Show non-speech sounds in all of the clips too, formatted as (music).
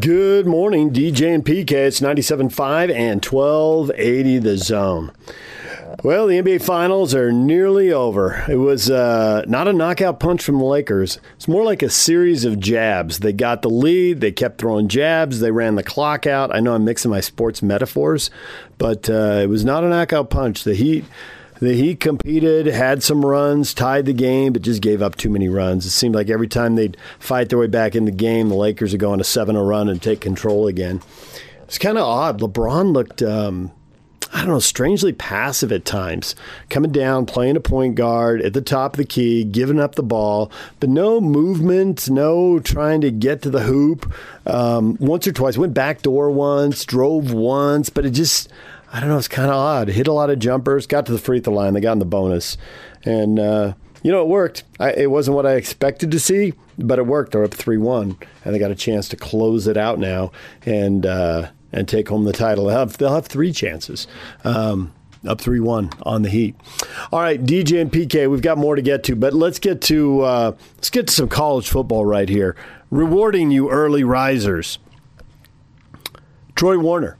Good morning, DJ and PK. It's 97.5 and 1280 the zone. Well, the NBA Finals are nearly over. It was uh, not a knockout punch from the Lakers. It's more like a series of jabs. They got the lead, they kept throwing jabs, they ran the clock out. I know I'm mixing my sports metaphors, but uh, it was not a knockout punch. The Heat Heat competed, had some runs, tied the game, but just gave up too many runs. It seemed like every time they'd fight their way back in the game, the Lakers would go on a 7 0 run and take control again. It's kind of odd. LeBron looked. Um, I don't know, strangely passive at times. Coming down, playing a point guard at the top of the key, giving up the ball, but no movement, no trying to get to the hoop. Um, once or twice, went back door once, drove once, but it just, I don't know. It's kind of odd. Hit a lot of jumpers, got to the free throw line. They got in the bonus, and uh, you know it worked. I, it wasn't what I expected to see, but it worked. They're up three one, and they got a chance to close it out now and uh, and take home the title. They'll have, they'll have three chances. Um, up 3 1 on the Heat. All right, DJ and PK, we've got more to get to, but let's get to uh, let's get to some college football right here. Rewarding you early risers. Troy Warner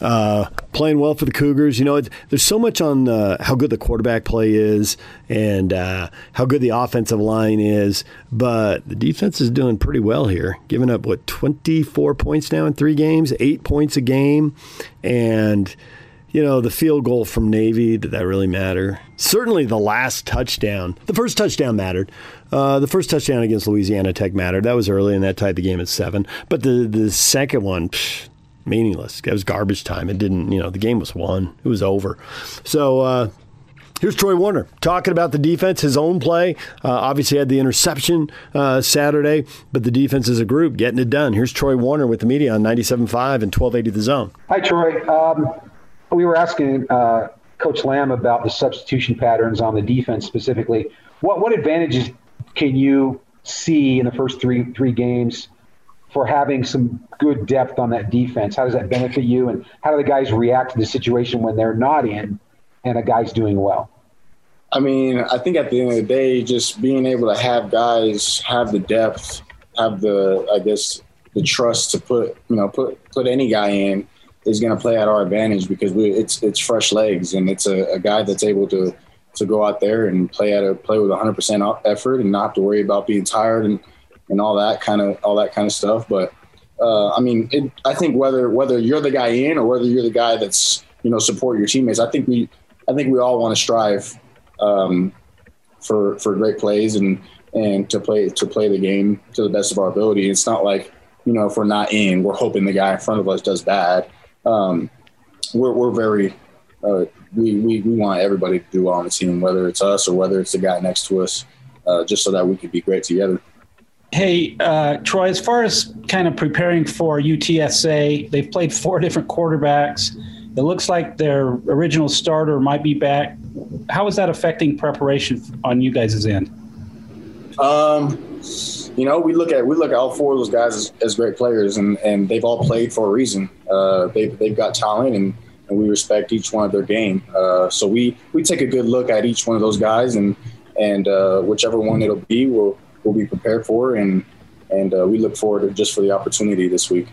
uh, playing well for the Cougars. You know, there's so much on uh, how good the quarterback play is and uh, how good the offensive line is, but the defense is doing pretty well here. Giving up what 24 points now in three games, eight points a game, and you know the field goal from Navy. Did that really matter? Certainly, the last touchdown, the first touchdown mattered. Uh, the first touchdown against Louisiana Tech mattered. That was early, and that tied the game at seven. But the the second one. Psh, meaningless. It was garbage time. It didn't, you know, the game was won. It was over. So uh, here's Troy Warner talking about the defense, his own play. Uh, obviously had the interception uh, Saturday, but the defense as a group getting it done. Here's Troy Warner with the media on 97.5 and 1280 The Zone. Hi, Troy. Um, we were asking uh, Coach Lamb about the substitution patterns on the defense specifically. What what advantages can you see in the first three three games for having some good depth on that defense? How does that benefit you? And how do the guys react to the situation when they're not in and a guy's doing well? I mean, I think at the end of the day, just being able to have guys have the depth, have the, I guess, the trust to put, you know, put put any guy in is going to play at our advantage because we, it's it's fresh legs and it's a, a guy that's able to to go out there and play at a play with 100% effort and not to worry about being tired and and all that kind of all that kind of stuff. But uh, I mean, it, I think whether whether you're the guy in or whether you're the guy that's you know support your teammates, I think we I think we all want to strive um, for for great plays and and to play to play the game to the best of our ability. It's not like you know if we're not in, we're hoping the guy in front of us does bad. Um, we're we're very uh, we, we we want everybody to do well on the team, whether it's us or whether it's the guy next to us, uh, just so that we can be great together. Hey, uh, Troy, as far as kind of preparing for UTSA, they've played four (laughs) different quarterbacks. It looks like their original starter might be back. How is that affecting preparation on you guys' end? Um, you know, we look at we look at all four of those guys as, as great players, and, and they've all played for a reason. Uh, they've they've got talent, and, and we respect each one of their game. Uh, so we we take a good look at each one of those guys, and and uh, whichever one it'll be, we'll we'll be prepared for, and and uh, we look forward to just for the opportunity this week.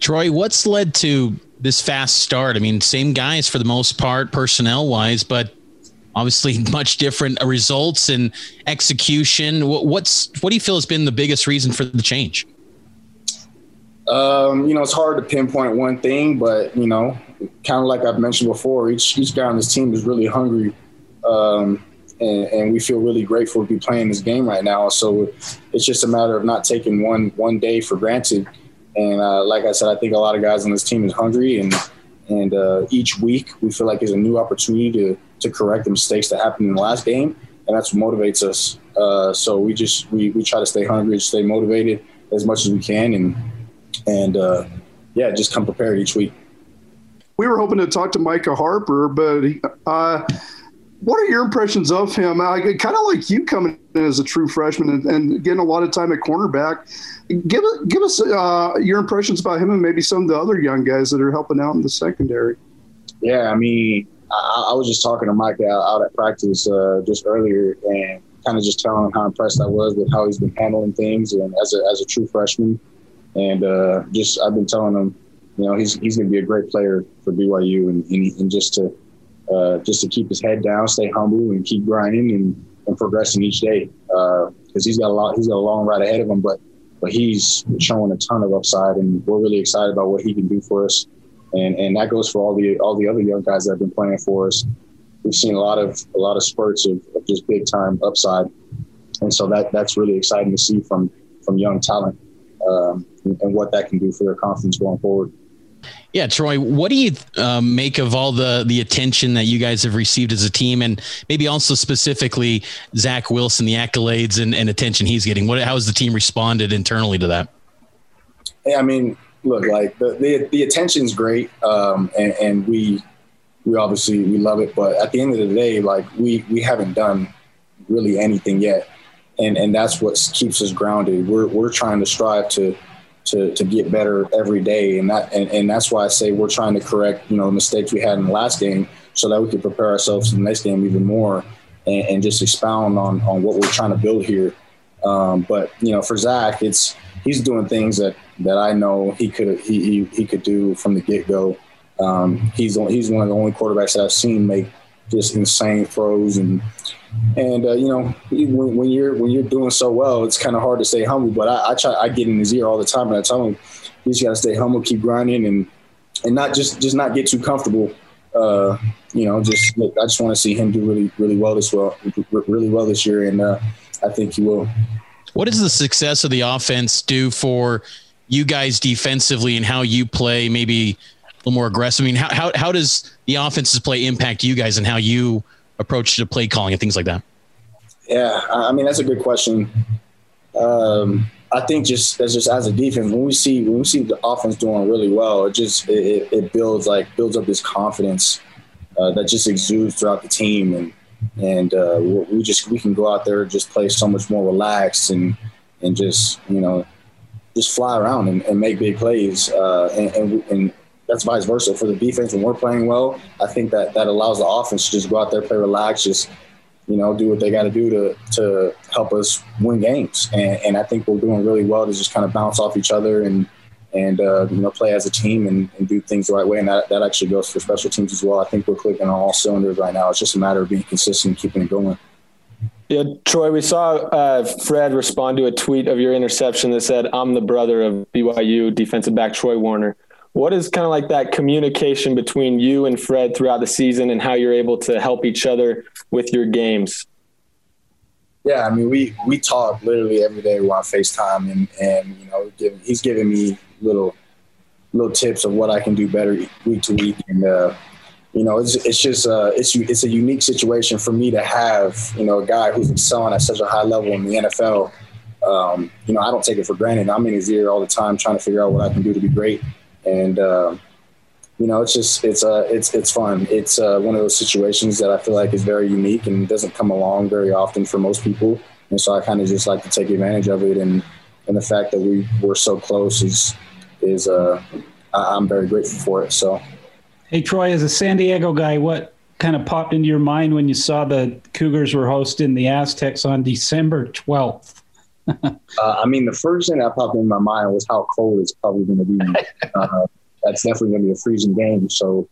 Troy, what's led to this fast start? I mean, same guys for the most part, personnel wise, but obviously (laughs) much different results and execution. What's what do you feel has been the biggest reason for the change? Um, you know, it's hard to pinpoint one thing, but you know, kind of like I've mentioned before, each each guy on this team is really hungry um, and, and, we feel really grateful to be playing this game right now. So it's just a matter of not taking one one day for granted. And uh, like I said, I think a lot of guys on this team is hungry, and and uh, each week we feel like is a new opportunity to to correct the mistakes that happened in the last game, and that's what motivates us. Uh, so we just we, we try to stay hungry, stay motivated as much as we can, and and uh, yeah, just come prepared each week. We were hoping to talk to Micah Harper, but uh, what are your impressions of him? Uh, kind of like you coming in as a true freshman and, and, getting a lot of time at cornerback. Give give us uh, your impressions about him and maybe some of the other young guys that are helping out in the secondary. Yeah, I mean, I, I was just talking to Mike out, out at practice uh, just earlier and kind of just telling him how impressed I was with how he's been handling things and as a, as a true freshman. and uh, just I've been telling him, you know, he's he's going to be a great player for BYU, and and, and just to uh, just to keep his head down, stay humble, and keep grinding and, and progressing each day because uh, he's got a lot he's got a long ride ahead of him, but but he's showing a ton of upside, and we're really excited about what he can do for us. And and that goes for all the all the other young guys that have been playing for us. We've seen a lot of a lot of spurts of, of just big time upside, and so that that's really exciting to see from from young talent um, and, and what that can do for their confidence going forward. Yeah, Troy, what do you um, make of all the the attention that you guys have received as a team, and maybe also specifically Zach Wilson, the accolades and, and attention he's getting? What how has the team responded internally to that? Yeah, I mean, look, like the the, the attention's great, um, and, and we we obviously we love it, but at the end of the day, like we we haven't done really anything yet, and and that's what keeps us grounded. We're we're trying to strive to to, to get better every day. And that and, and that's why I say we're trying to correct, you know, the mistakes we had in the last game so that we can prepare ourselves for the next game even more and, and just expound on, on what we're trying to build here. Um, but you know, for Zach, it's he's doing things that, that I know he could he, he, he could do from the get go. Um, he's he's one of the only quarterbacks that I've seen make just insane throws and and uh, you know, when, when, you're when you're doing so well, it's kind of hard to stay humble. But I, I, try. I get in his ear all the time, and I tell him, "You just got to stay humble, keep grinding, and and not just just not get too comfortable." Uh, you know, just look, I just want to see him do really really well this well really well this year, and uh, I think he will. What does the success of the offense do for you guys defensively and how you play? Maybe a little more aggressive. I mean, how how, how does the offense's play impact you guys and how you approach to play calling and things like that? Yeah, I mean that's a good question. Um, I think just as just as a defense, when we see when we see the offense doing really well, it just it, it builds like builds up this confidence uh, that just exudes throughout the team, and and uh, we just we can go out there and just play so much more relaxed and and just you know just fly around and, and make big plays, uh, and, and, and that's vice versa for the defense. When we're playing well, I think that that allows the offense to just go out there, play relaxed, just you know, do what they got to do to to help us win games. And, and I think we're doing really well to just kind of bounce off each other and and uh, you know play as a team and, and, do things the right way. And that that actually goes for special teams as well. I think we're clicking on all cylinders right now. It's just a matter of being consistent and keeping it going. Yeah, Troy, we saw uh, Fred respond to a tweet of your interception that said, "I'm the brother of BYU defensive back Troy Warner." What is kind of like that communication between you and Fred throughout the season and how you're able to help each other with your games? Yeah, I mean, we we talk literally every day. On Facetime, and and you know, give, he's giving me little little tips of what I can do better week to week, and uh, you know, it's it's just uh, it's it's a unique situation for me to have you know a guy who's excelling at such a high level in the NFL. Um, you know, I don't take it for granted. I'm in his ear all the time, trying to figure out what I can do to be great and uh, you know, it's just it's uh it's it's fun. It's uh, one of those situations that I feel like is very unique and doesn't come along very often for most people. And so I kind of just like to take advantage of it, and and the fact that we were so close is is uh I'm very grateful for it. So, hey Troy, as a San Diego guy, what kind of popped into your mind when you saw the Cougars were hosting the Aztecs on December twelfth? (laughs) uh, I mean, the first thing that popped in my mind was how cold it's probably going to be. (laughs) Uh, that's definitely going to be a freezing game. So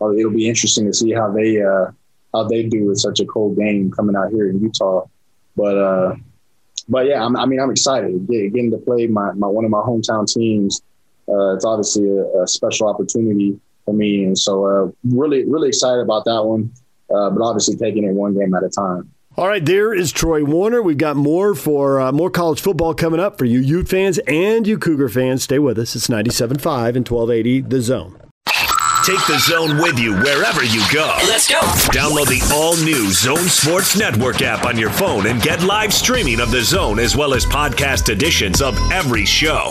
uh, it'll be interesting to see how they uh, how they do with such a cold game coming out here in Utah. But uh, but yeah, I'm, i mean, I'm excited getting to play my, my one of my hometown teams. Uh, it's obviously a, a, special opportunity for me, and so really really excited about that one. but obviously taking it one game at a time. All right, there is Troy Warner. We've got more for uh, more college football coming up for you Ute fans and you Cougar fans. Stay with us. It's 97.5 and 1280 The Zone. Take the zone with you wherever you go. Let's go. Download the all new Zone Sports Network app on your phone and get live streaming of the zone as well as podcast editions of every show.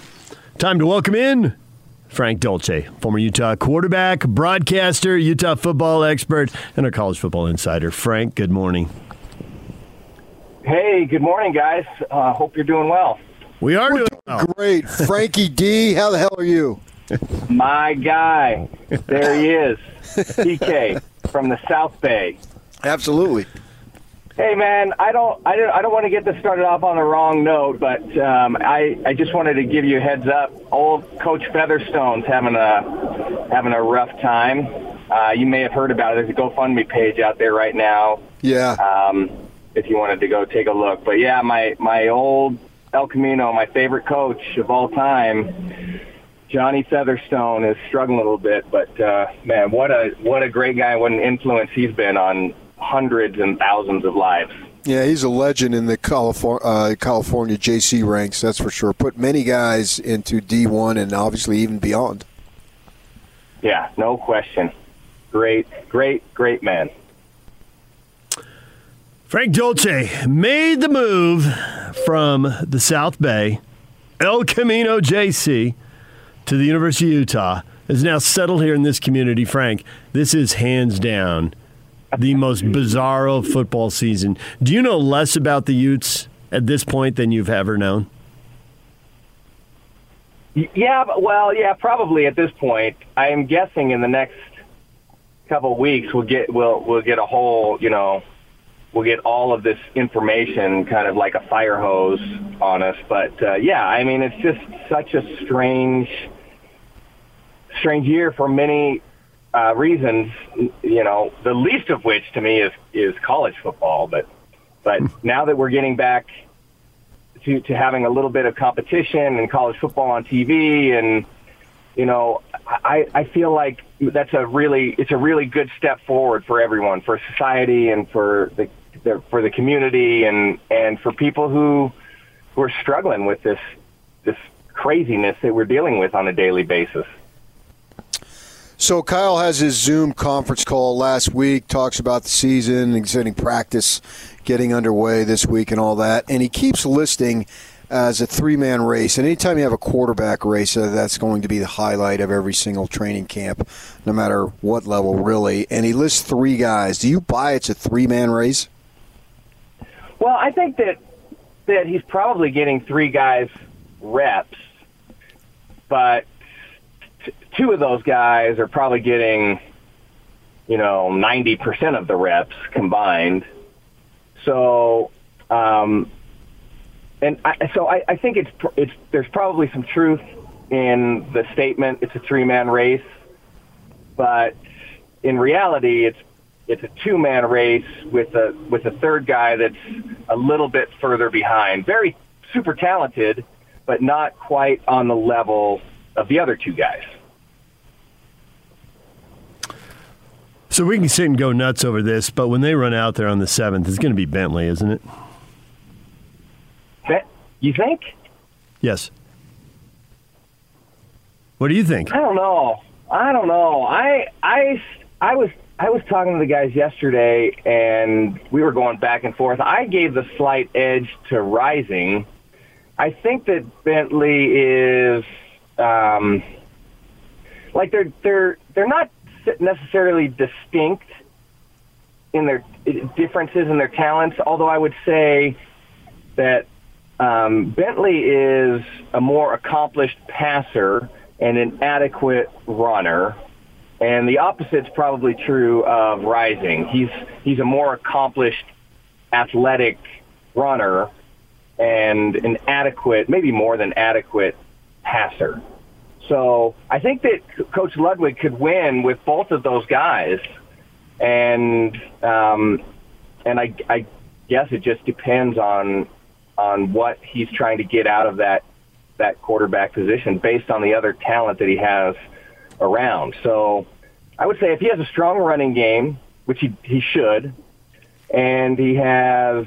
Time to welcome in Frank Dolce, former Utah quarterback, broadcaster, Utah football expert, and a college football insider. Frank, good morning. Hey, good morning, guys. Uh, hope you're doing well. We are doing well. Great. Frankie D, how the hell are you? My guy. There he is. PK from the South Bay. Absolutely. Hey man, I don't, I don't, I don't want to get this started off on the wrong note, but um, I, I just wanted to give you a heads up. Old Coach Featherstone's having a, having a rough time. Uh, you may have heard about it. There's a GoFundMe page out there right now. Yeah. Um, if you wanted to go take a look, but yeah, my my old El Camino, my favorite coach of all time, Johnny Featherstone, is struggling a little bit. But uh, man, what a what a great guy! What an influence he's been on hundreds and thousands of lives. Yeah, he's a legend in the California, uh, California JC ranks, that's for sure. Put many guys into D1 and obviously even beyond. Yeah, no question. Great, great, great man. Frank Dolce made the move from the South Bay, El Camino JC, to the University of Utah. Is now settled here in this community. Frank, this is hands down the most bizarro football season. Do you know less about the Utes at this point than you've ever known? Yeah, well, yeah, probably at this point. I am guessing in the next couple of weeks we'll get we'll we'll get a whole you know we'll get all of this information kind of like a fire hose on us. But uh, yeah, I mean it's just such a strange strange year for many uh, reasons. You know, the least of which to me is is college football. But but now that we're getting back to to having a little bit of competition and college football on TV, and you know, I I feel like that's a really it's a really good step forward for everyone, for society, and for the, the for the community, and and for people who who are struggling with this this craziness that we're dealing with on a daily basis. So Kyle has his Zoom conference call last week, talks about the season, exciting practice getting underway this week and all that, and he keeps listing as a three-man race. And anytime you have a quarterback race, uh, that's going to be the highlight of every single training camp, no matter what level, really. And he lists three guys. Do you buy it's a three-man race? Well, I think that that he's probably getting three guys reps, but two of those guys are probably getting, you know, 90% of the reps combined. So, um, and I, so I, I think it's, it's, there's probably some truth in the statement. It's a three man race, but in reality, it's, it's a two man race with a, with a third guy that's a little bit further behind. Very super talented, but not quite on the level of the other two guys. So we can sit and go nuts over this, but when they run out there on the seventh, it's going to be Bentley, isn't it? You think? Yes. What do you think? I don't know. I don't know. I I I was I was talking to the guys yesterday, and we were going back and forth. I gave the slight edge to Rising. I think that Bentley is um, like they're they're they're not necessarily distinct in their differences in their talents. Although I would say that um, Bentley is a more accomplished passer and an adequate runner. And the opposite's probably true of Rising. He's he's a more accomplished, athletic runner and an adequate, maybe more than adequate passer. So I think that Coach Ludwig could win with both of those guys, and um, and I, I guess it just depends on on what he's trying to get out of that that quarterback position based on the other talent that he has around. So I would say if he has a strong running game, which he he should, and he has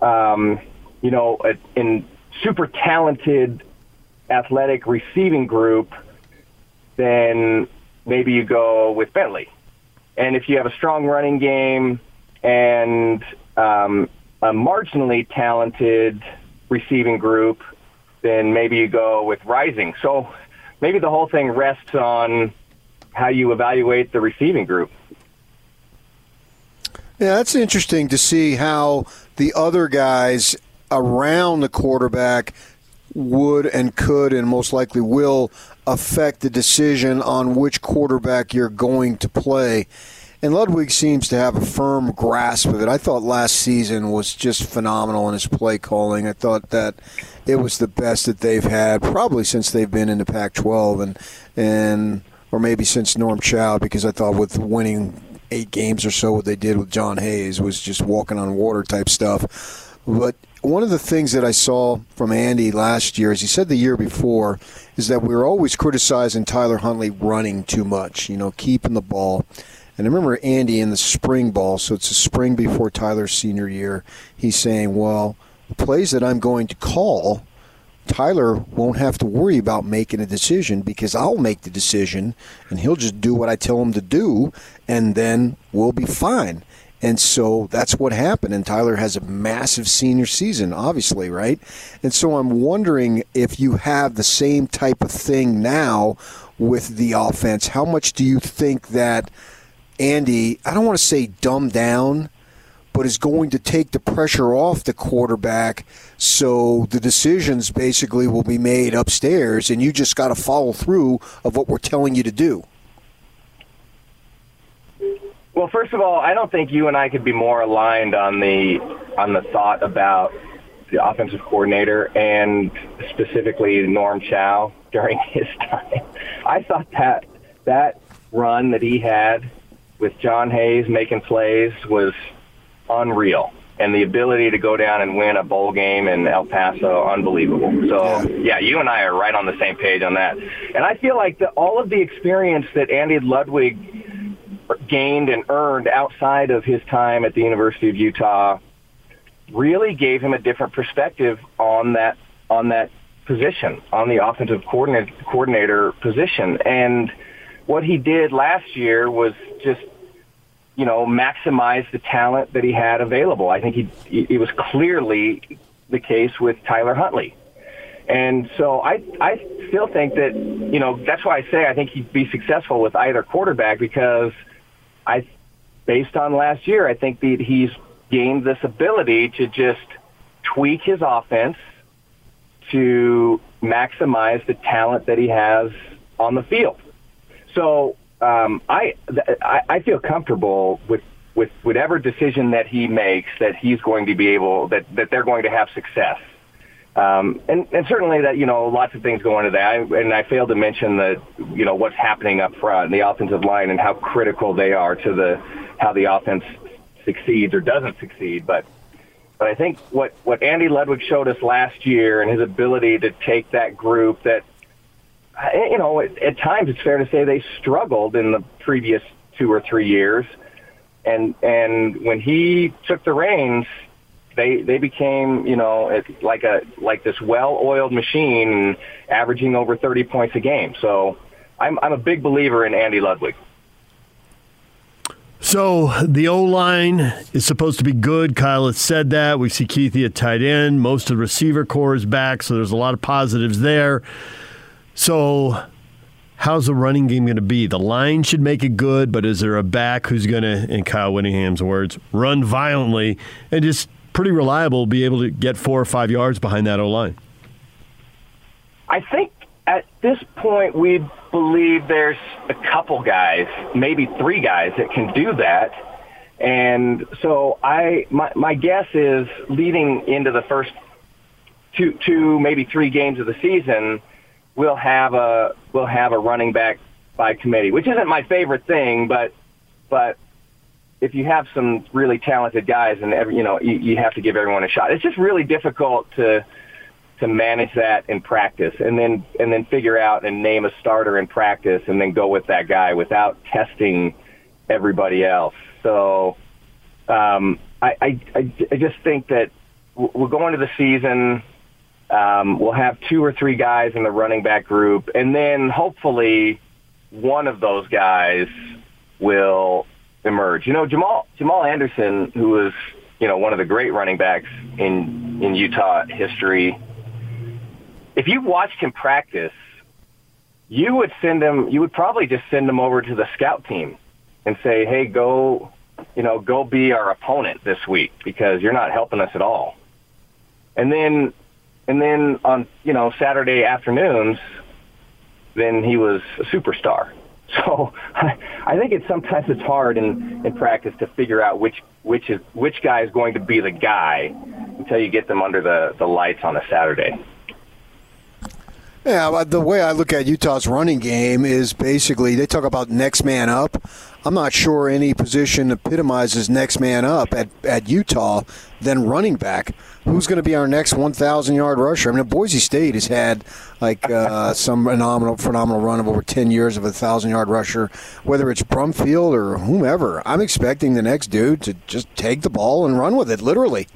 um, you know a, in super talented athletic receiving group, then maybe you go with Bentley. And if you have a strong running game and um, a marginally talented receiving group, then maybe you go with Rising. So maybe the whole thing rests on how you evaluate the receiving group. Yeah, that's interesting to see how the other guys around the quarterback would and could and most likely will affect the decision on which quarterback you're going to play. And Ludwig seems to have a firm grasp of it. I thought last season was just phenomenal in his play calling. I thought that it was the best that they've had probably since they've been in the Pac-12 and and or maybe since Norm Chow because I thought with winning eight games or so what they did with Jon Hays was just walking on water type stuff. But one of the things that I saw from Andy last year, as he said the year before, is that we were always criticizing Tyler Huntley running too much, you know, keeping the ball. And I remember Andy in the spring ball, so it's the spring before Tyler's senior year, he's saying, well, the plays that I'm going to call, Tyler won't have to worry about making a decision because I'll make the decision and he'll just do what I tell him to do, and then we'll be fine. And so that's what happened. And Tyler has a massive senior season, obviously, right? And so I'm wondering if you have the same type of thing now with the offense. How much do you think that Andy, I don't want to say dumb down, but is going to take the pressure off the quarterback so the decisions basically will be made upstairs and you just got to follow through of what we're telling you to do? Well, first of all, I don't think you and I could be more aligned on the on the thought about the offensive coordinator and specifically Norm Chow during (laughs) his time. I thought that that run that he had with Jon Hays making plays was unreal. And the ability to go down and win a bowl game in El Paso, unbelievable. So, yeah, you and I are right on the same page on that. And I feel like the, all of the experience that Andy Ludwig gained and earned outside of his time at the University of Utah really gave him a different perspective on that on that position, on the offensive coordinator, coordinator position. And what he did last year was just, you know, maximize the talent that he had available. I think he it was clearly the case with Tyler Huntley. And so I I still think that, you know, that's why I say I think he'd be successful with either quarterback because I, based on last year, I think that he's gained this ability to just tweak his offense to maximize the talent that he has on the field. So um, I, I I feel comfortable with with whatever decision that he makes that he's going to be able that that they're going to have success. Um, and, and certainly that, you know, lots of things go into that. And I failed to mention the, you know, what's happening up front, in the offensive line and how critical they are to the, how the offense succeeds or doesn't succeed. But, but I think what, what Andy Ludwig showed us last year and his ability to take that group that, you know, at, at times it's fair to say they struggled in the previous two or three years. And, and when he took the reins, they they became you know like a like this well-oiled machine, averaging over 30 points a game. So I'm I'm a big believer in Andy Ludwig. So the O line is supposed to be good. Kyle has said that. We see Kuithe at tight end. Most of the receiver corps is back, so there's a lot of positives there. So how's the running game going to be? The line should make it good, but is there a back who's going to, in Kyle Whittingham's words, run violently and just pretty reliable, be able to get four or five yards behind that O line. I think at this point we believe there's a couple guys, maybe three guys that can do that. And so I, my, my guess is leading into the first two, two, maybe three games of the season, we'll have a, we'll have a running back by committee, which isn't my favorite thing, but, but if you have some really talented guys and every, you know you, you have to give everyone a shot. It's just really difficult to to manage that in practice and then and then figure out and name a starter in practice and then go with that guy without testing everybody else. So um, I, I I just think that we're going to the season. Um, we'll have two or three guys in the running back group, and then hopefully one of those guys will emerge. You know, Jamal Jamal Anderson, who was you know one of the great running backs in in Utah history, if you watched him practice, you would send him. You would probably just send him over to the scout team and say, "Hey, go, you know, go be our opponent this week because you're not helping us at all." And then, and then on you know Saturday afternoons, then he was a superstar. So (laughs) I I think it's sometimes it's hard in, in practice to figure out which which is which guy is going to be the guy until you get them under the, the lights on a Saturday. Yeah, the way I look at Utah's running game is basically they talk about next man up. I'm not sure any position epitomizes next man up at, at Utah than running back. Who's going to be our next 1,000 yard rusher? I mean, Boise State has had like uh, (laughs) some phenomenal, phenomenal run of over 10 years of a 1,000 yard rusher, whether it's Brumfield or whomever. I'm expecting the next dude to just take the ball and run with it, literally.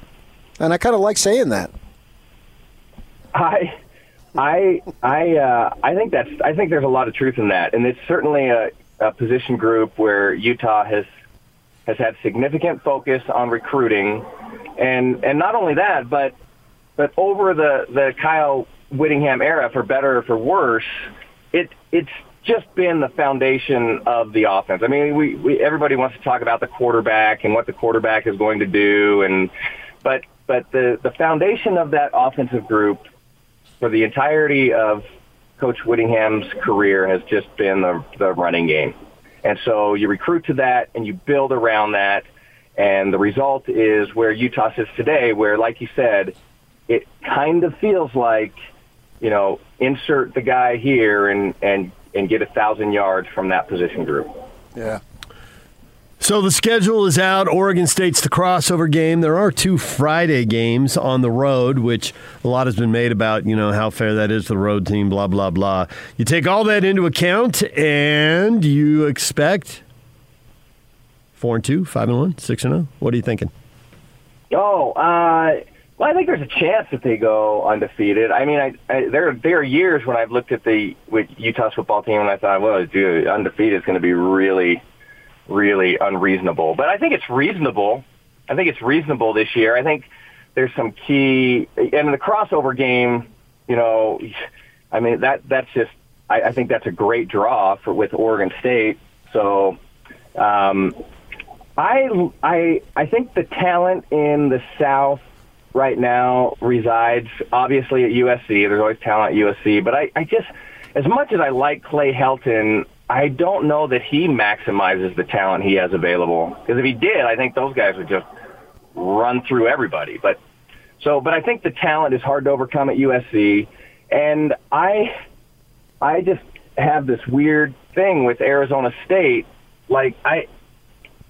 And I kind of like saying that. I. I I uh, I think that's I think there's a lot of truth in that, and it's certainly a, a position group where Utah has has had significant focus on recruiting, and and not only that, but but over the the Kyle Whittingham era, for better or for worse, it it's just been the foundation of the offense. I mean, we, we everybody wants to talk about the quarterback and what the quarterback is going to do, and but but the the foundation of that offensive group for the entirety of Coach Whittingham's career has just been the, the running game. And so you recruit to that and you build around that. And the result is where Utah sits today, where, like you said, it kind of feels like, you know, insert the guy here and, and, and get a thousand yards from that position group. Yeah. So the schedule is out. Oregon State's the crossover game. There are two Friday games on the road, which a lot has been made about, you know, how fair that is the road team, blah, blah, blah. You take all that into account and you expect four and two, five and one, six and oh. What are you thinking? Oh, uh, well, I think there's a chance that they go undefeated. I mean, I, I, there there are years when I've looked at the with Utah's football team and I thought, well, dude, undefeated is going to be really really unreasonable. But I think it's reasonable. I think it's reasonable this year. I think there's some key and in the crossover game, you know, I mean that that's just I, I think that's a great draw for with Oregon State. So um, I I I think the talent in the South right now resides obviously at USC. There's always talent at USC, but I, I just as much as I like Clay Helton, I don't know that he maximizes the talent he has available. Because if he did, I think those guys would just run through everybody. But so, but I think the talent is hard to overcome at USC, and I, I just have this weird thing with Arizona State. Like I,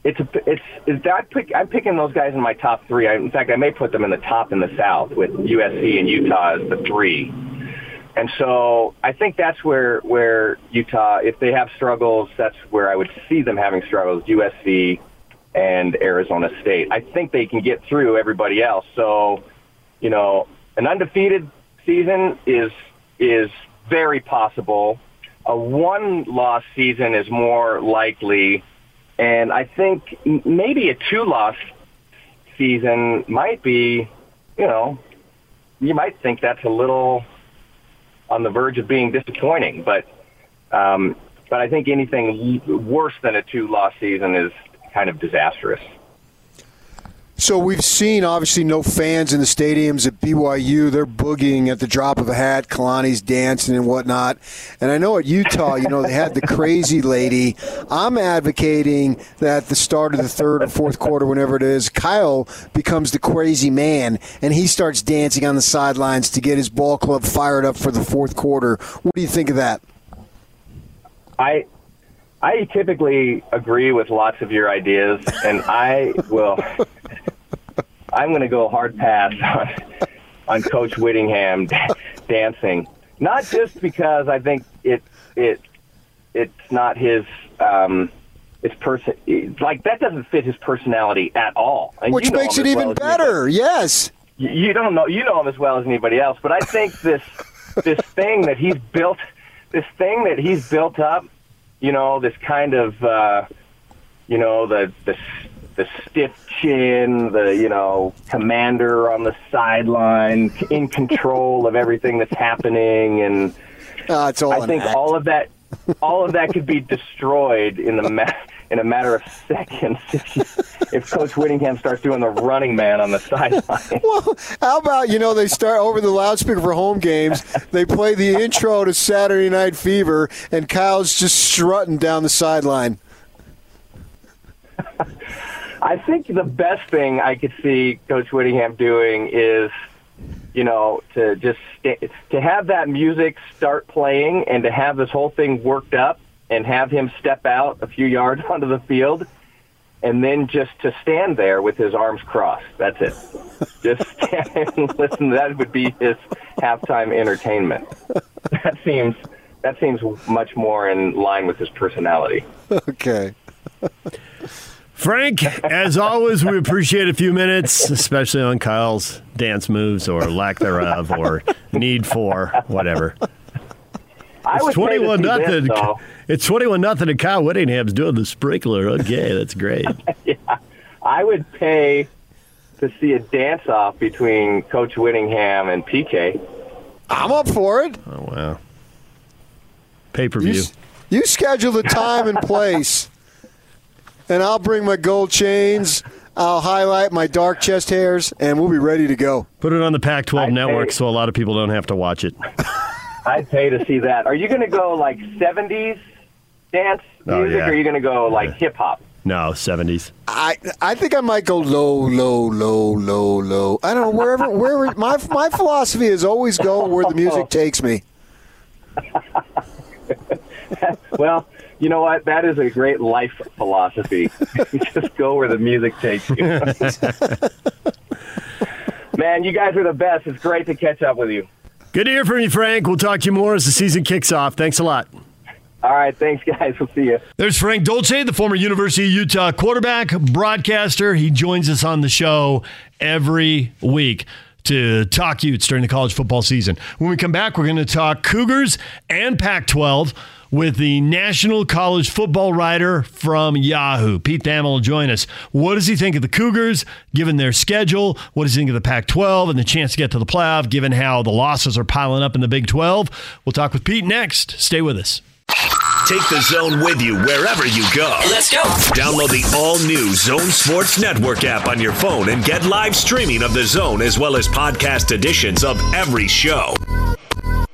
it's a, it's, it's I pick, I'm picking those guys in my top three. I, in fact, I may put them in the top in the South with USC and Utah as the three. And so I think that's where where Utah, if they have struggles, that's where I would see them having struggles. USC and Arizona State. I think they can get through everybody else. So, you know, an undefeated season is is very possible. A one-loss season is more likely, and I think maybe a two-loss season might be, you know, you might think that's a little on the verge of being disappointing. But um, but I think anything worse than a two loss season is kind of disastrous. So we've seen obviously no fans in the stadiums at BYU. They're boogieing at the drop of a hat. Kalani's dancing and whatnot. And I know at Utah, you know, they had the crazy lady. I'm advocating that the start of the third or fourth quarter, whenever it is, Kyle becomes the crazy man and he starts dancing on the sidelines to get his ball club fired up for the fourth quarter. What do you think of that? I I typically agree with lots of your ideas, and I will. I'm going to go hard pass (laughs) on, on Coach Whittingham (laughs) dancing. Not just because I think it it it's not his um, it's person like that doesn't fit his personality at all. And Which makes it even well better. Yes. You don't know you know him as well as anybody else, but I think this (laughs) this thing that he's built this thing that he's built up, you know, this kind of uh, you know the the the stiff chin, the you know commander on the sideline, in control of everything that's happening, and uh, it's all I think act. all of that, all of that could be destroyed in the ma- in a matter of seconds if, you, if Coach Whittingham starts doing the running man on the sideline. (laughs) Well, how about you know they start over the loudspeaker for home games? They play the intro to Saturday Night Fever, and Kyle's just strutting down the sideline. I think the best thing I could see Coach Whittingham doing is, you know, to just st- to have that music start playing and to have this whole thing worked up and have him step out a few yards (laughs) onto the field and then just to stand there with his arms crossed. That's it. Just stand and (laughs) listen. That would be his halftime entertainment. That seems that seems much more in line with his personality. (laughs) Okay. Frank, as always, we appreciate a few minutes, especially on Kyle's dance moves or lack thereof or need for whatever. I It's would twenty-one see nothing. This, It's twenty-one nothing, and Kyle Whittingham's doing the sprinkler. Okay, that's great. (laughs) yeah, I would pay to see a dance off between Coach Whittingham and PK. I'm up for it. Oh wow, Pay per view. s- you schedule the time and place, and I'll bring my gold chains. I'll highlight my dark chest hairs, and we'll be ready to go. Put it on the Pac-12 I'd network, pay- so a lot of people don't have to watch it. (laughs) I'd pay to see that. Are you going to go like 70s dance Oh, music yeah. or are you going to go like hip hop? No, seventies. I I think I might go low, low, low, low, low. I don't know wherever wherever my my philosophy is always go where the music (laughs) takes me. (laughs) (laughs) Well, you know what? That is a great life philosophy. (laughs) Just go where the music takes you. (laughs) Man, you guys are the best. It's great to catch up with you. Good to hear from you, Frank. We'll talk to you more as the season kicks off. Thanks a lot. All right, thanks, guys. We'll see you. There's Frank Dolce, the former University of Utah quarterback, broadcaster. He joins us on the show every week to talk Utes during the college football season. When we come back, we're going to talk Cougars and Pac 12 with the national college football writer from Yahoo. Pete Thamel will join us. What does he think of the Cougars, given their schedule? What does he think of the Pac 12 and the chance to get to the playoff, given how the losses are piling up in the Big 12? We'll talk with Pete next. Stay with us. Take the zone with you wherever you go. Let's go. Download the all new Zone Sports Network app on your phone and get live streaming of the zone as well as podcast editions of every show.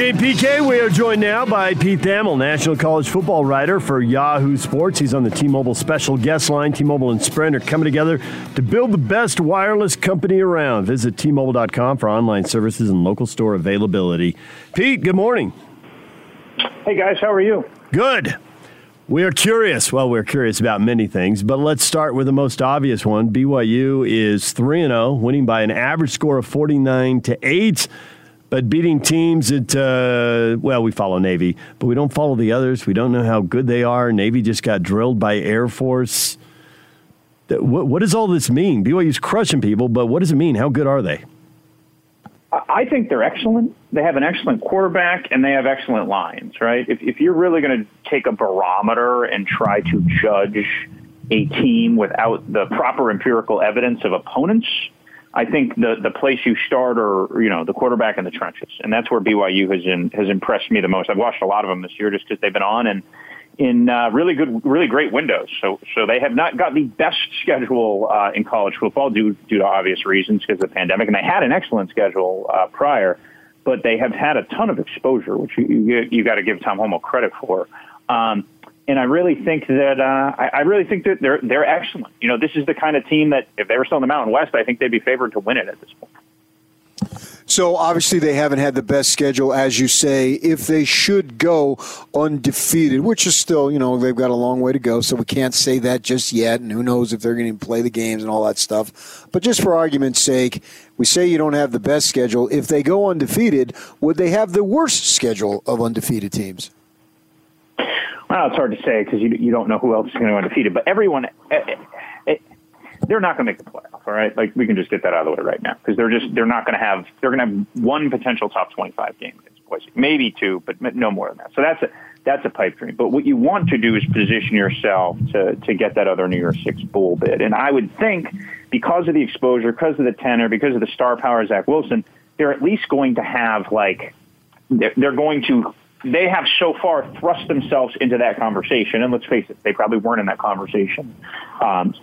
DJ and PK, we are joined now by Pete Thamel, National College Football writer for Yahoo Sports. He's on the T-Mobile special guest line. T-Mobile and Sprint are coming together to build the best wireless company around. Visit T-Mobile.com for online services and local store availability. Pete, good morning. Hey guys, how are you? Good. We are curious. Well, we're curious about many things, but let's start with the most obvious one. BYU is 3 0, winning by an average score of 49 to 8, but beating teams that, uh, well, we follow Navy, but we don't follow the others. We don't know how good they are. Navy just got drilled by Air Force. What, what does all this mean? BYU's crushing people, but what does it mean? How good are they? I think they're excellent. They have an excellent quarterback and they have excellent lines, right? If, if you're really going to take a barometer and try to judge a team without the proper empirical evidence of opponents, I think the, the place you start are, you know, the quarterback in the trenches. And that's where BYU has in, has impressed me the most. I've watched a lot of them this year just because they've been on and in uh, really good, really great windows. So, so they have not got the best schedule uh, in college football due due to obvious reasons because of the pandemic, and they had an excellent schedule uh, prior, but they have had a ton of exposure, which you you, you got to give Tom Holmoe credit for. Um, and I really think that uh, I, I really think that they're they're excellent. You know, this is the kind of team that if they were still in the Mountain West, I think they'd be favored to win it at this point. So obviously they haven't had the best schedule, as you say. If they should go undefeated, which is still, you know, they've got a long way to go, so we can't say that just yet. And who knows if they're going to play the games and all that stuff. But just for argument's sake, we say you don't have the best schedule. If they go undefeated, would they have the worst schedule of undefeated teams? Well, it's hard to say because you you don't know who else is going to go undefeated. But everyone, eh, eh, they're not going to make the playoff. All right, like we can just get that out of the way right now because they're just they're not going to have they're going to have one potential top twenty five game against Boise, maybe two, but no more than that. So that's a that's a pipe dream. But what you want to do is position yourself to to get that other New Year's Six bowl bid. And I would think because of the exposure, because of the tenor, because of the star power of Zach Wilson, they're at least going to have like they're, they're going to they have so far thrust themselves into that conversation, and let's face it, they probably weren't in that conversation um,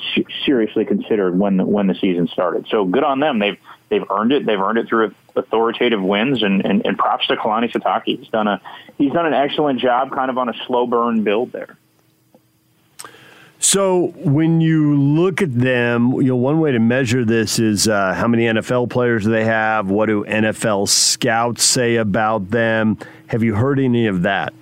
seriously considered when the, when the season started. So good on them. They've they've earned it. They've earned it through authoritative wins, and, and, and props to Kalani Sitake. He's done a he's done an excellent job, kind of on a slow burn build there. So when you look at them, you know one way to measure this is uh, how many NFL players do they have? What do NFL scouts say about them? Have you heard any of that?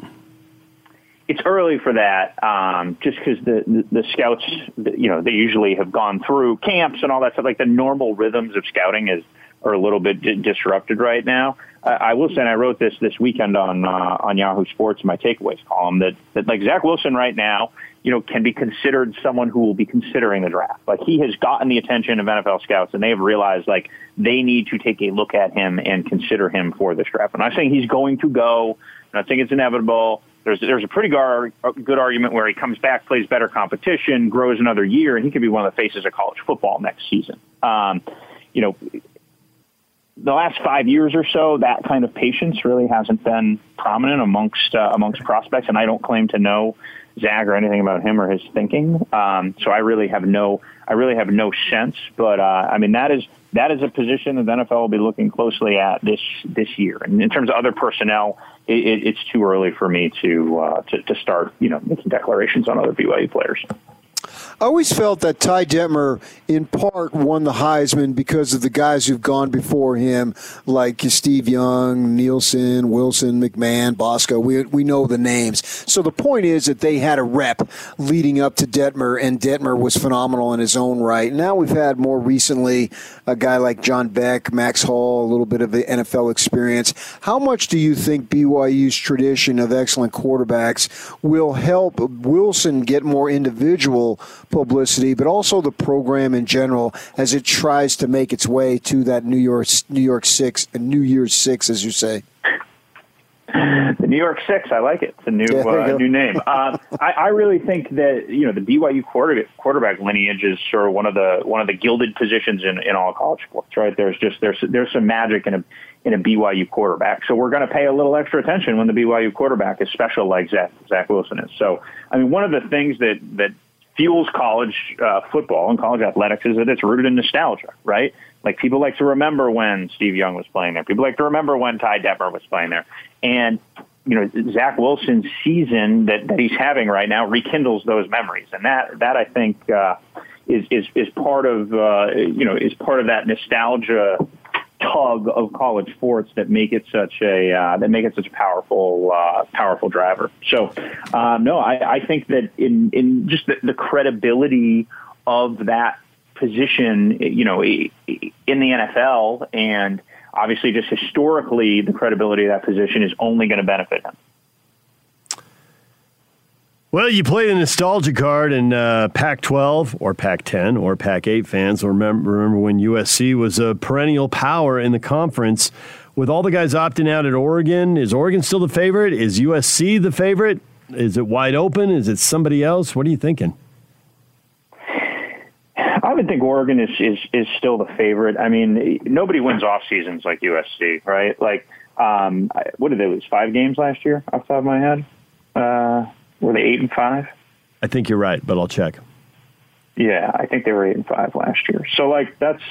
It's early for that, um, just because the, the, the scouts, you know, they usually have gone through camps and all that stuff. Like the normal rhythms of scouting is are a little bit disrupted right now. I, I will say, and I wrote this this weekend on uh, on Yahoo Sports, my takeaways column, that that like Zach Wilson right now you know, can be considered someone who will be considering the draft. Like he has gotten the attention of NFL scouts and they've realized like they need to take a look at him and consider him for this draft. And I'm saying he's going to go. I'm not saying it's inevitable. There's, there's a pretty gar- good argument where he comes back, plays better competition, grows another year, and he could be one of the faces of college football next season. Um, you know, the last five years or so, that kind of patience really hasn't been prominent amongst uh, amongst prospects, and I don't claim to know Zach or anything about him or his thinking. Um, so I really have no, I really have no sense. But uh, I mean, that is that is a position that the NFL will be looking closely at this this year. And in terms of other personnel, it, it, it's too early for me to, uh, to to start, you know, making declarations on other BYU players. I always felt that Ty Detmer, in part, won the Heisman because of the guys who've gone before him, like Steve Young, Nielsen, Wilson, McMahon, Bosco. We, we know the names. So the point is that they had a rep leading up to Detmer, and Detmer was phenomenal in his own right. Now we've had more recently a guy like John Beck, Max Hall, a little bit of the NFL experience. How much do you think BYU's tradition of excellent quarterbacks will help Wilson get more individual publicity, but also the program in general as it tries to make its way to that New York New York Six and New Year's Six, as you say. The New York Six, I like it. It's a new yeah, uh, new name. Uh, (laughs) I, I really think that you know the BYU quarterback quarterback lineage is sort of one of the one of the gilded positions in, in all college sports. Right? There's just there's there's some magic in a in a BYU quarterback. So we're going to pay a little extra attention when the BYU quarterback is special like Zach Zach Wilson is. So I mean, one of the things that that fuels college uh, football and college athletics is that it's rooted in nostalgia, right? Like people like to remember when Steve Young was playing there. People like to remember when Ty Detmer was playing there. And, you know, Zach Wilson's season that, that he's having right now rekindles those memories. And that, that I think, uh, is, is, is part of, uh, you know, is part of that nostalgia tug of college sports that make it such a uh, that make it such a powerful uh, powerful driver. So um, no, I, I, think that in in just the, the, credibility of that position, you know, in the NFL and obviously just historically the credibility of that position is only going to benefit him. Well, you play the nostalgia card, and uh, Pac 12 or Pac 10 or Pac 8 fans remember, remember when USC was a perennial power in the conference. With all the guys opting out at Oregon, is Oregon still the favorite? Is USC the favorite? Is it wide open? Is it somebody else? What are you thinking? I would think Oregon is, is, is still the favorite. I mean, nobody wins off seasons like USC, right? Like, um, what did they lose? Five games last year, off the top of my head? Uh, were they eight and five? I think you're right, but I'll check. Yeah, I think they were eight and five last year. So like that's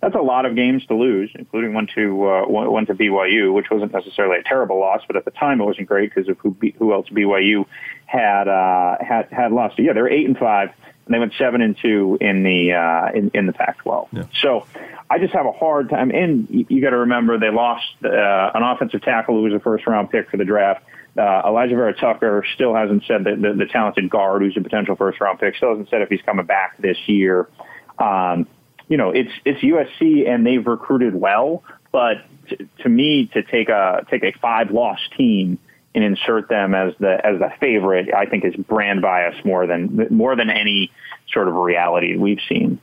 that's a lot of games to lose, including one to uh, one, to BYU, which wasn't necessarily a terrible loss, but at the time it wasn't great because of who who else BYU had uh, had had lost. Yeah, they were eight and five, and they went seven and two in the uh, in, in the Pac-12. Yeah. So I just have a hard time. And you, you got to remember they lost uh, an offensive tackle who was a first round pick for the draft. Uh, Alijah Vera-Tucker still hasn't said that the, the talented guard, who's a potential first round pick, still hasn't said if he's coming back this year. Um, you know, it's it's USC and they've recruited well, but to, to me, to take a take a five loss team and insert them as the as the favorite, I think is brand bias more than more than any sort of reality we've seen.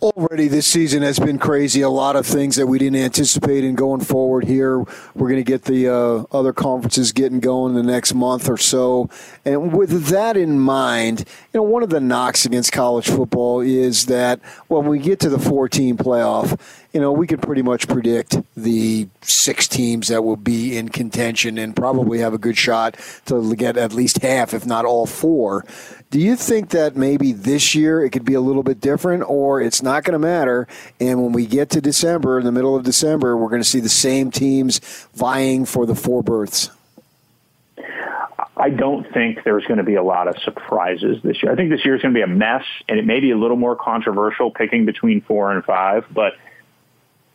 Already this season has been crazy. A lot of things that we didn't anticipate in going forward here. We're going to get the uh, other conferences getting going the next month or so. And with that in mind, you know, one of the knocks against college football is that when we get to the 14 playoff, you know, we can pretty much predict the six teams that will be in contention and probably have a good shot to get at least half, if not all four. Do you think that maybe this year it could be a little bit different, or it's not going to matter? And when we get to December, in the middle of December, we're going to see the same teams vying for the four berths? I don't think there's going to be a lot of surprises this year. I think this year is going to be a mess, and it may be a little more controversial picking between four and five. But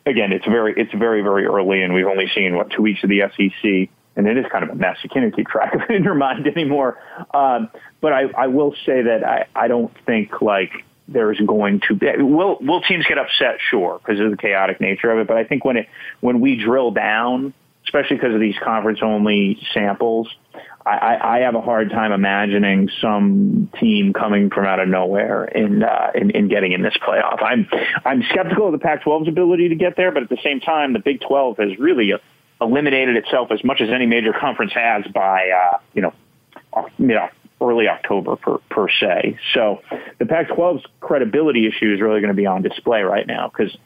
again, it's very it's very very early, and we've only seen what two weeks of the SEC and it is kind of a mess. You can't even keep track of it in your mind anymore. Um, but I, I will say that I, I don't think like there's going to be will will teams get upset sure because of the chaotic nature of it but i think when it when we drill down especially because of these conference only samples I, I have a hard time imagining some team coming from out of nowhere in, uh, in in getting in this playoff. I'm I'm skeptical of the Pac-12's ability to get there, but at the same time, the Big 12 has really eliminated itself as much as any major conference has by uh, you know you know early October per per se. So the Pac-12's credibility issue is really going to be on display right now because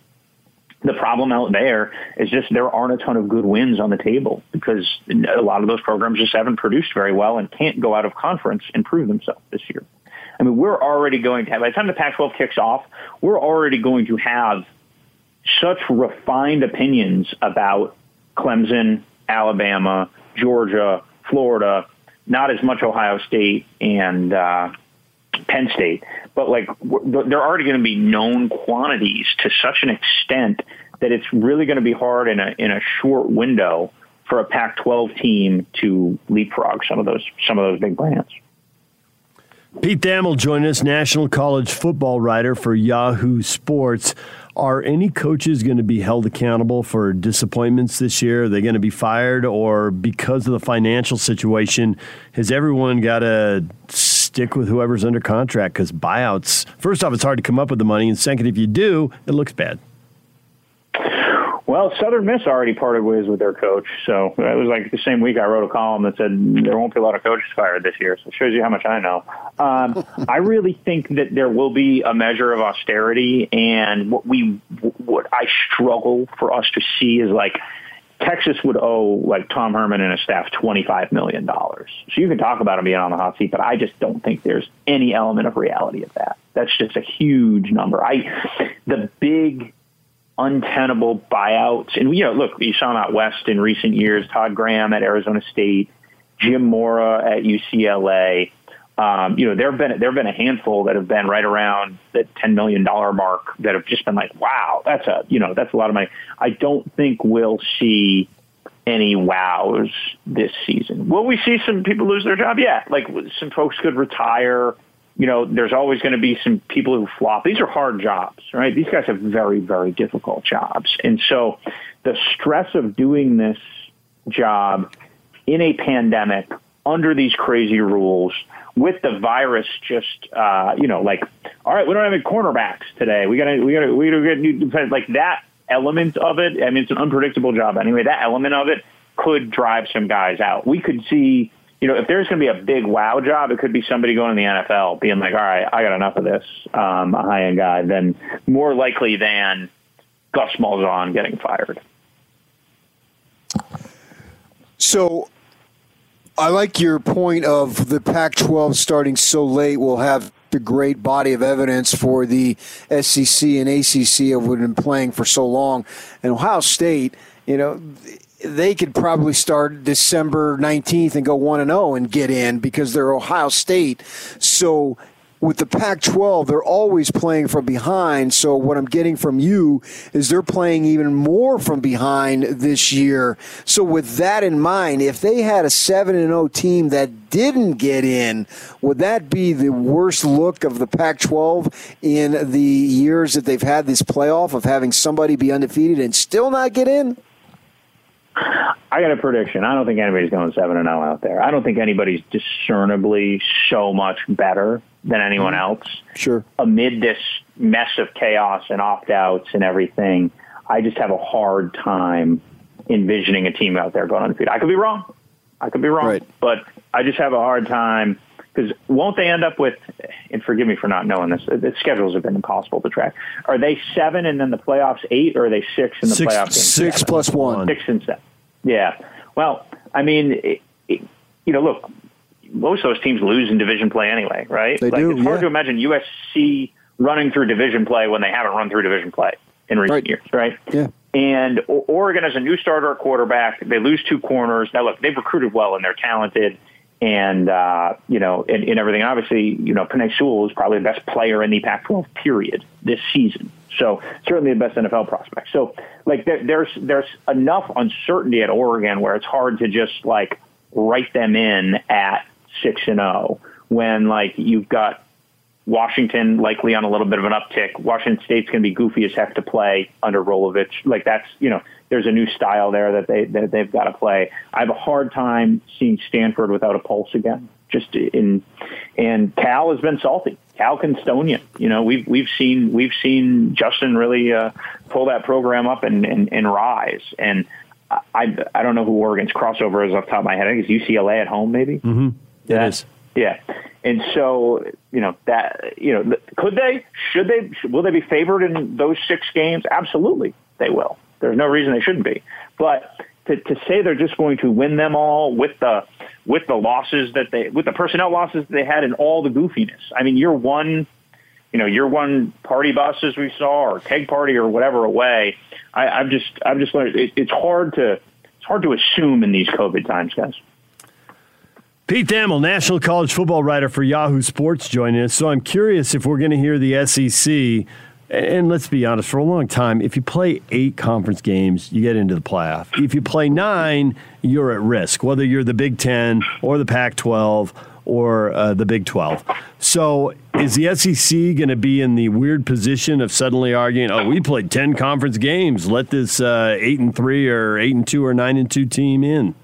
the problem out there is just there aren't a ton of good wins on the table because a lot of those programs just haven't produced very well and can't go out of conference and prove themselves this year. I mean, we're already going to have, by the time the Pac 12 kicks off, we're already going to have such refined opinions about Clemson, Alabama, Georgia, Florida, not as much Ohio State and uh, Penn State, but like they're already going to be known quantities to such an extent that it's really going to be hard in a in a short window for a Pac-12 team to leapfrog some of those some of those big brands. Pete Thamel join us, national college football writer for Yahoo Sports. Are any coaches going to be held accountable for disappointments this year? Are they going to be fired, or because of the financial situation, has everyone got to stick with whoever's under contract? Because buyouts, first off, it's hard to come up with the money, and second, if you do, it looks bad. Well, Southern Miss already parted ways with their coach, so it was like the same week I wrote a column that said there won't be a lot of coaches fired this year. So it shows you how much I know. Um, (laughs) I really think that there will be a measure of austerity, and what we what I struggle for us to see is like Texas would owe like Tom Herman and his staff twenty five million dollars. So you can talk about him being on the hot seat, but I just don't think there's any element of reality of that. That's just a huge number. I the big untenable buyouts. And, you know, look, you saw out west in recent years, Todd Graham at Arizona State, Jim Mora at UCLA. Um, you know, there have been there have been a handful that have been right around the ten million dollar mark that have just been like, wow, that's a you know that's a lot of money. I don't think we'll see any wows this season. Will we see some people lose their job? Yeah, like some folks could retire you know, there's always going to be some people who flop. These are hard jobs, right? These guys have very, very difficult jobs. And so the stress of doing this job in a pandemic under these crazy rules with the virus just, uh, you know, like, all right, we don't have any cornerbacks today. We got to, we got to, we got to get new defense. like that element of it. I mean, it's an unpredictable job anyway. That element of it could drive some guys out. We could see you know, if there's going to be a big wow job, it could be somebody going to the NFL being like, all right, I got enough of this, um, a high end guy, then more likely than Gus Malzahn getting fired. So I like your point of the Pac 12 starting so late will have the great body of evidence for the SEC and ACC have been playing for so long. And Ohio State, you know, they could probably start December 19th and go 1 and 0 and get in because they're Ohio State. So with the Pac 12, they're always playing from behind. So, what I'm getting from you is they're playing even more from behind this year. So, with that in mind, if they had a 7 0 team that didn't get in, would that be the worst look of the Pac 12 in the years that they've had this playoff of having somebody be undefeated and still not get in? I got a prediction. I don't think anybody's going seven and zero out there. I don't think anybody's discernibly so much better than anyone mm-hmm. else. Sure. Amid this mess of chaos and opt outs and everything, I just have a hard time envisioning a team out there going undefeated. I could be wrong. I could be wrong. Right. But I just have a hard time because won't they end up with? And forgive me for not knowing this. The schedules have been impossible to track. Are they seven and then the playoffs eight, or are they six in the Six- playoffs? Six plus one. Six and seven. Yeah. Well, I mean, it, it, you know, look, most of those teams lose in division play anyway, right? They like, do, It's hard yeah. to imagine USC running through division play when they haven't run through division play in recent Right. years, right? Yeah. And Oregon has a new starter quarterback. They lose two corners. Now, look, they've recruited well and they're talented, and uh, you know, and, and everything. Obviously, you know, Penei Sewell is probably the best player in the Pac-12 period this season. So certainly the best NFL prospect. So like there, there's there's enough uncertainty at Oregon where it's hard to just like write them in at six and zero when like you've got Washington likely on a little bit of an uptick. Washington State's going to be goofy as heck to play under Rolovich. Like that's you know there's a new style there that they that they've got to play. I have a hard time seeing Stanford without a pulse again. Just in and Cal has been salty. Cal can stone you. You know we've we've seen we've seen Justin really uh, pull that program up and and, and rise. And I, I I don't know who Oregon's crossover is off the top of my head. I think it's UCLA at home maybe. Mm-hmm. It Yeah. is. Yeah. And so, you know, that, you know, could they, should they, will they be favored in those six games? Absolutely, they will. There's no reason they shouldn't be. But to, to say they're just going to win them all with the, with the losses that they, with the personnel losses they had and all the goofiness. I mean, you're one, you know, you're one party bus as we saw or keg party or whatever away. I, I'm just, I'm just learning. It, it's hard to, it's hard to assume in these COVID times, guys. Pete Thamel, national college football writer for Yahoo Sports, joining us. So I'm curious if we're going to hear the SEC. And let's be honest, for a long time, if you play eight conference games, you get into the playoff. If you play nine, you're at risk, whether you're the Big Ten or the Pac 12 or uh, the Big 12. So is the SEC going to be in the weird position of suddenly arguing, oh, we played 10 conference games, let this uh, 8 and 3 or 8 and 2 or 9 and 2 team in?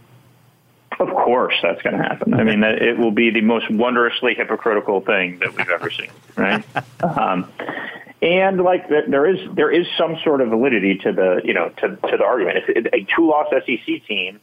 Of course, that's going to happen. I mean, it will be the most wondrously hypocritical thing that we've ever seen, right? (laughs) um, and like there is there is some sort of validity to the you know to to the argument. A two loss SEC team,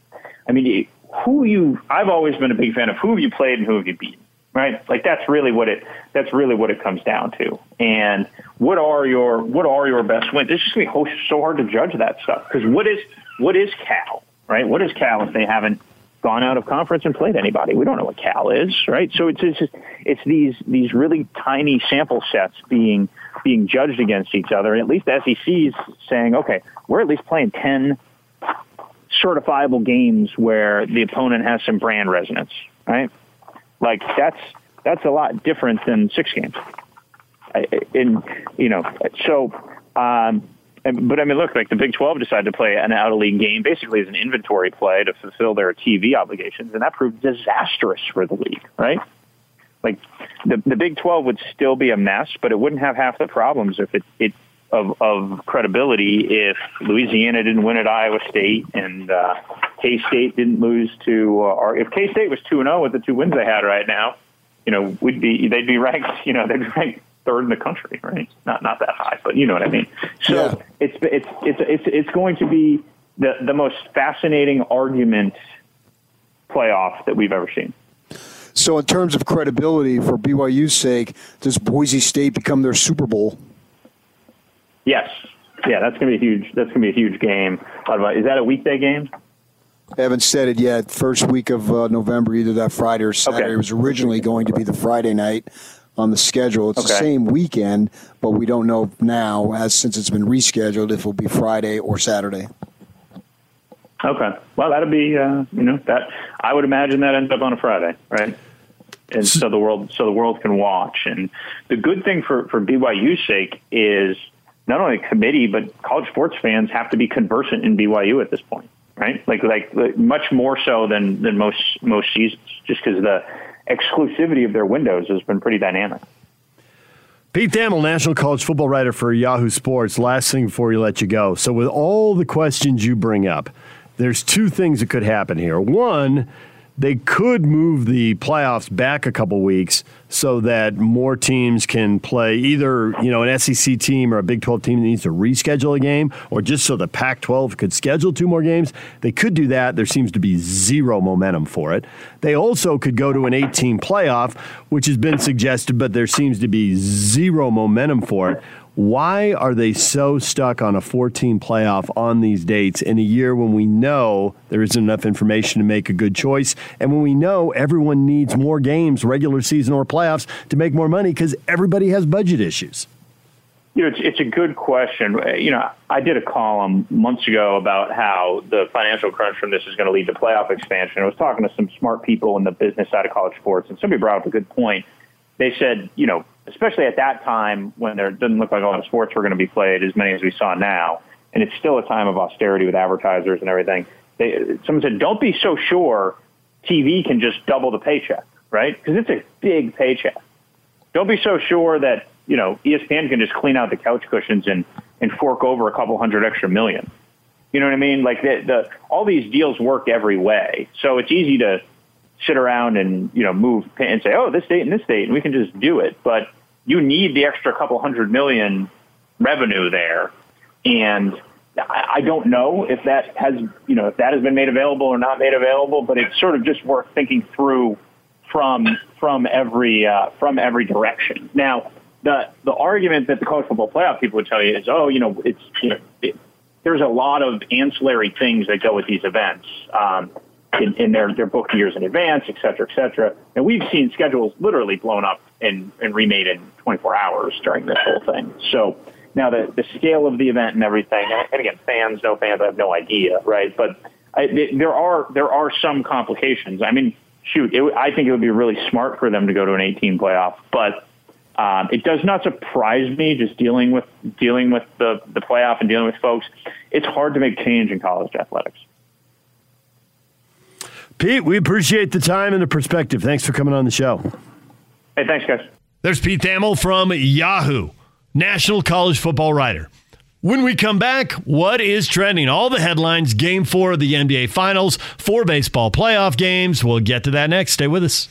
I mean, who you I've always been a big fan of who have you played and who have you beaten, right? Like that's really what it that's really what it comes down to. And what are your what are your best wins? It's just gonna be so hard to judge that stuff because what is what is Cal, right? What is Cal if they haven't gone out of conference and played anybody. We don't know what Cal is, right? So it's it's, just, it's these these really tiny sample sets being being judged against each other. And at least the SEC is saying, okay, we're at least playing ten certifiable games where the opponent has some brand resonance, right? Like that's that's a lot different than six games. In you know, so. Um, and- but I mean, look, like the Big 12 decided to play an out of league game basically as an inventory play to fulfill their TV obligations, and that proved disastrous for the league, right? Like the the Big 12 would still be a mess, but it wouldn't have half the problems if it, it of of credibility if Louisiana didn't win at Iowa State and uh, K State didn't lose to, uh, or if K State was two and zero with the two wins they had right now, you know, we'd be they'd be ranked, (laughs) you know, they'd be ranked third in the country, right? Not not that high, but you know what I mean. So Yeah. it's it's it's it's it's going to be the the most fascinating argument playoff that we've ever seen. So, in terms of credibility, for BYU's sake, does Boise State become their Super Bowl? Yes, yeah, that's gonna be a huge. That's gonna be a huge game. Is that a weekday game? Haven't said it yet. First week of uh, November, either that Friday or Saturday. Okay. It was originally going to be the Friday night on the schedule. It's the same weekend, but we don't know now, as since it's been rescheduled, if it'll be Friday or Saturday. Okay. Well, that'll be uh, you know that I would imagine that ends up on a Friday, right? And so the world so the world can watch. And the good thing for for BYU's sake is not only committee but college sports fans have to be conversant in BYU at this point, right? Like like, like much more so than than most most seasons, just because the exclusivity of their windows has been pretty dynamic. Pete Thamel, national college football writer for Yahoo Sports. Last thing before we let you go. So, with all the questions you bring up, there's two things that could happen here. One, they could move the playoffs back a couple weeks so that more teams can play either you know an SEC team or a Big 12 team that needs to reschedule a game or just so the Pac 12 could schedule two more games. They could do that. There seems to be zero momentum for it. They also could go to an 18 playoff which has been suggested but there seems to be zero momentum for it why are they so stuck on a 14 playoff on these dates in a year when we know there isn't enough information to make a good choice and when we know everyone needs more games, regular season or playoffs, to make more money because everybody has budget issues? You know, it's, it's a good question. You know, I did a column months ago about how the financial crunch from this is going to lead to playoff expansion. I was talking to some smart people in the business side of college sports, and somebody brought up a good point. They said, you know, especially at that time when there didn't look like a lot of sports were going to be played, as many as we saw now, and it's still a time of austerity with advertisers and everything. They, someone said, "Don't be so sure TV can just double the paycheck, right? Because it's a big paycheck. Don't be so sure that you know ESPN can just clean out the couch cushions and and fork over a couple hundred extra million. You know what I mean? Like the, the all these deals work every way, so it's easy to sit around and you know move and say, oh, this date and this date, and we can just do it. But you need the extra couple hundred million revenue there, and I don't know if that has you know if that has been made available or not made available, but it's sort of just worth thinking through from from every uh, from every direction. Now, the the argument that the college football playoff people would tell you is, oh, you know, it's you know, it, there's a lot of ancillary things that go with these events. Um, in, in their, their book years in advance, et cetera, et cetera. And we've seen schedules literally blown up and, and remade in 24 hours during this whole thing. So now the, the scale of the event and everything, and again, fans, no fans, I have no idea, right? But I, there are there are some complications. I mean, shoot, it, I think it would be really smart for them to go to an 18 playoff, but um, it does not surprise me just dealing with dealing with the the playoff and dealing with folks. It's hard to make change in college athletics. Pete, we appreciate the time and the perspective. Thanks for coming on the show. Hey, thanks, guys. There's Pete Thamel from Yahoo, national college football writer. When we come back, what is trending? All the headlines, game four of the NBA Finals, four baseball playoff games. We'll get to that next. Stay with us.